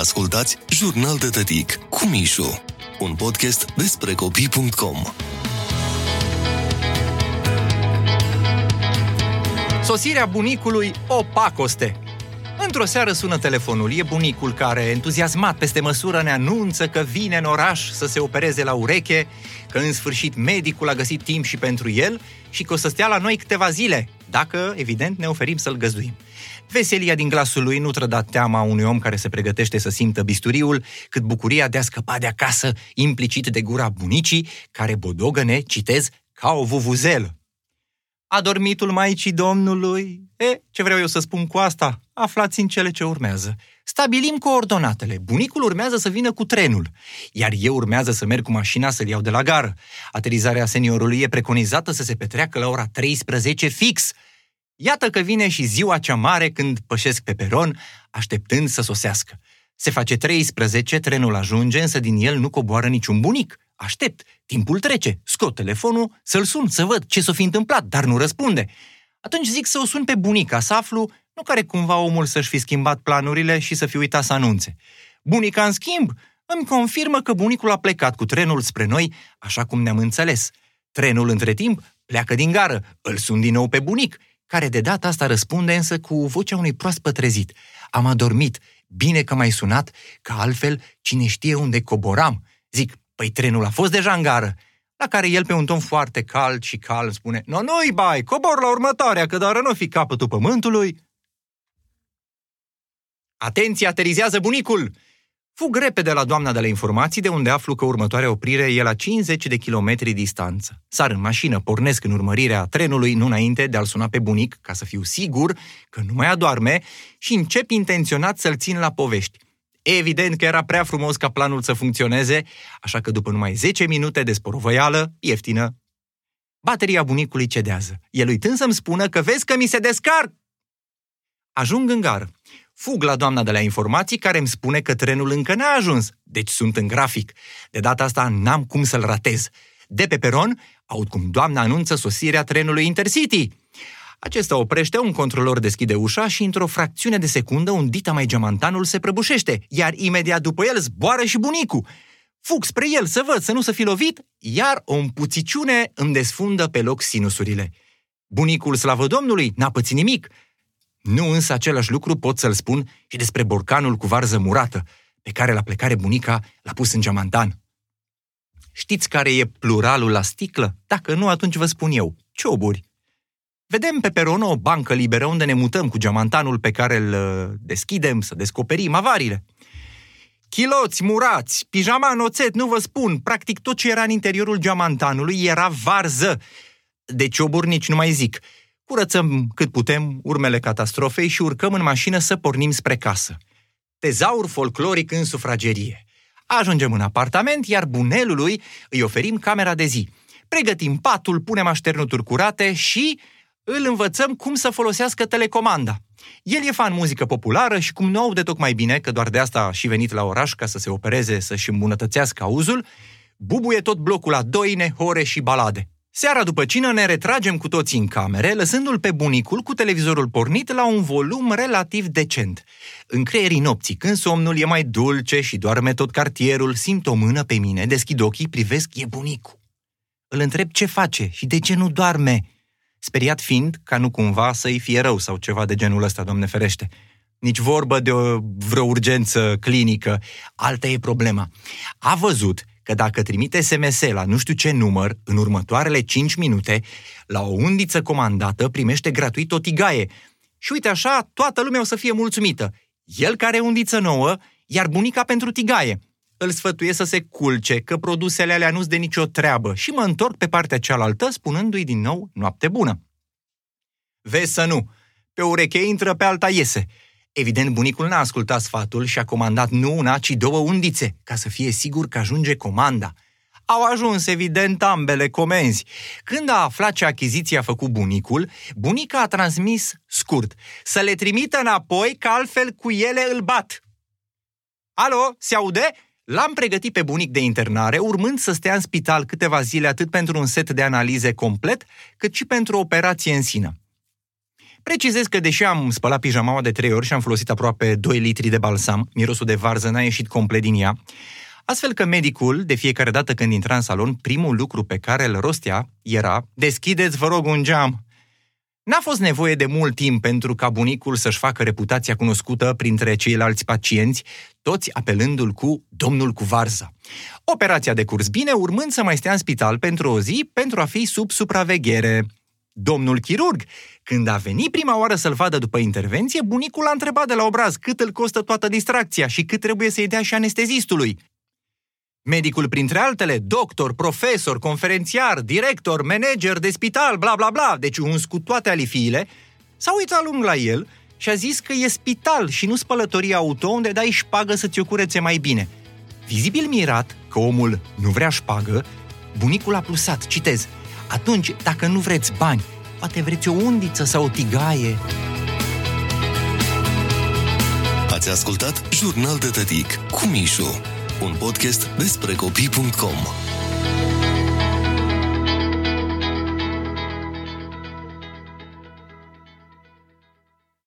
Ascultați Jurnal de Tătic cu Mișu, un podcast despre copii.com. Sosirea bunicului o pacoste. Într-o seară sună telefonul. E bunicul care, entuziasmat peste măsură, ne anunță că vine în oraș să se opereze la ureche, că în sfârșit medicul a găsit timp și pentru el și că o să stea la noi câteva zile, dacă, evident, ne oferim să-l găzduim. Veselia din glasul lui nu trăda teama unui om care se pregătește să simtă bisturiul, cât bucuria de a scăpa de acasă, implicit de gura bunicii, care bodogăne, citez, ca o vuvuzelă. Adormitul Maicii Domnului? E, ce vreau eu să spun cu asta? Aflați în cele ce urmează. Stabilim coordonatele. Bunicul urmează să vină cu trenul, iar eu urmează să merg cu mașina să-l iau de la gară. Aterizarea seniorului e preconizată să se petreacă la ora 13 fix. Iată că vine și ziua cea mare când pășesc pe peron, așteptând să sosească. Se face 13, trenul ajunge, însă din el nu coboară niciun bunic. Aștept, timpul trece, scot telefonul, să-l sun, să văd ce s-o fi întâmplat, dar nu răspunde. Atunci zic să o sun pe bunica, să aflu, nu care cumva omul să-și fi schimbat planurile și să fi uitat să anunțe. Bunica, în schimb, îmi confirmă că bunicul a plecat cu trenul spre noi, așa cum ne-am înțeles. Trenul, între timp, pleacă din gară, îl sun din nou pe bunic, care de data asta răspunde însă cu vocea unui proaspăt trezit. Am adormit, bine că m-ai sunat, că altfel cine știe unde coboram. Zic, păi trenul a fost deja în gară. La care el pe un ton foarte cald și calm spune, no, nu-i bai, cobor la următoarea, că doar nu fi capătul pământului. Atenție, aterizează bunicul! Fug repede la doamna de la informații, de unde aflu că următoarea oprire e la 50 de kilometri distanță. Sar în mașină, pornesc în urmărirea trenului, nu înainte de a-l suna pe bunic, ca să fiu sigur că nu mai adorme, și încep intenționat să-l țin la povești. Evident că era prea frumos ca planul să funcționeze, așa că după numai 10 minute de sporovăială, ieftină, bateria bunicului cedează. El uitând să-mi spună că vezi că mi se descarc. Ajung în gară. Fug la doamna de la informații care îmi spune că trenul încă n-a ajuns, deci sunt în grafic. De data asta n-am cum să-l ratez. De pe peron, aud cum doamna anunță sosirea trenului Intercity. Acesta oprește, un controlor deschide ușa și într-o fracțiune de secundă un dita mai geamantanul se prăbușește, iar imediat după el zboară și bunicul. Fug spre el să văd să nu să fi lovit, iar o împuțiciune îmi desfundă pe loc sinusurile. Bunicul, slavă Domnului, n-a pățit nimic, nu însă același lucru pot să-l spun și despre borcanul cu varză murată, pe care la plecare bunica l-a pus în geamantan. Știți care e pluralul la sticlă? Dacă nu, atunci vă spun eu. Cioburi. Vedem pe peron o bancă liberă unde ne mutăm cu geamantanul pe care îl uh, deschidem să descoperim avarile. Chiloți, murați, pijama în oțet, nu vă spun, practic tot ce era în interiorul geamantanului era varză. De cioburi nici nu mai zic. Curățăm cât putem urmele catastrofei și urcăm în mașină să pornim spre casă. Tezaur folcloric în sufragerie. Ajungem în apartament, iar bunelului îi oferim camera de zi. Pregătim patul, punem așternuturi curate și îl învățăm cum să folosească telecomanda. El e fan muzică populară și cum nu aude tocmai bine, că doar de asta a și venit la oraș ca să se opereze, să-și îmbunătățească auzul, bubuie tot blocul la doine, hore și balade. Seara după cină ne retragem cu toții în camere, lăsându-l pe bunicul cu televizorul pornit la un volum relativ decent. În creierii nopții, când somnul e mai dulce și doarme tot cartierul, simt o mână pe mine, deschid ochii, privesc, e bunicul. Îl întreb ce face și de ce nu doarme. Speriat fiind ca nu cumva să-i fie rău sau ceva de genul ăsta, domne ferește. Nici vorbă de o, vreo urgență clinică. Alta e problema. A văzut că dacă trimite SMS la nu știu ce număr, în următoarele 5 minute, la o undiță comandată primește gratuit o tigaie. Și uite așa, toată lumea o să fie mulțumită. El care e undiță nouă, iar bunica pentru tigaie. Îl sfătuie să se culce, că produsele alea nu-s de nicio treabă și mă întorc pe partea cealaltă spunându-i din nou noapte bună. Vezi să nu, pe ureche intră, pe alta iese. Evident, bunicul n-a ascultat sfatul și a comandat nu una, ci două undițe, ca să fie sigur că ajunge comanda. Au ajuns, evident, ambele comenzi. Când a aflat ce achiziție a făcut bunicul, bunica a transmis scurt să le trimită înapoi, că altfel cu ele îl bat. Alo, se aude? L-am pregătit pe bunic de internare, urmând să stea în spital câteva zile atât pentru un set de analize complet, cât și pentru o operație în sine. Precizez că deși am spălat pijamaua de trei ori și am folosit aproape 2 litri de balsam, mirosul de varză n-a ieșit complet din ea, astfel că medicul, de fiecare dată când intra în salon, primul lucru pe care îl rostea era Deschideți, vă rog, un geam! N-a fost nevoie de mult timp pentru ca bunicul să-și facă reputația cunoscută printre ceilalți pacienți, toți apelându-l cu domnul cu varza. Operația de curs bine, urmând să mai stea în spital pentru o zi pentru a fi sub supraveghere. Domnul chirurg, când a venit prima oară să-l vadă după intervenție, bunicul a întrebat de la obraz cât îl costă toată distracția și cât trebuie să-i dea și anestezistului. Medicul, printre altele, doctor, profesor, conferențiar, director, manager de spital, bla bla bla, deci un cu toate alifiile, s-a uitat lung la el și a zis că e spital și nu spălătorie auto unde dai șpagă să ți-o curețe mai bine. Vizibil mirat că omul nu vrea șpagă, bunicul a plusat, citez, atunci, dacă nu vreți bani, poate vreți o undiță sau o tigaie. Ați ascultat Jurnal de Tătic cu Mișu, un podcast despre copii.com.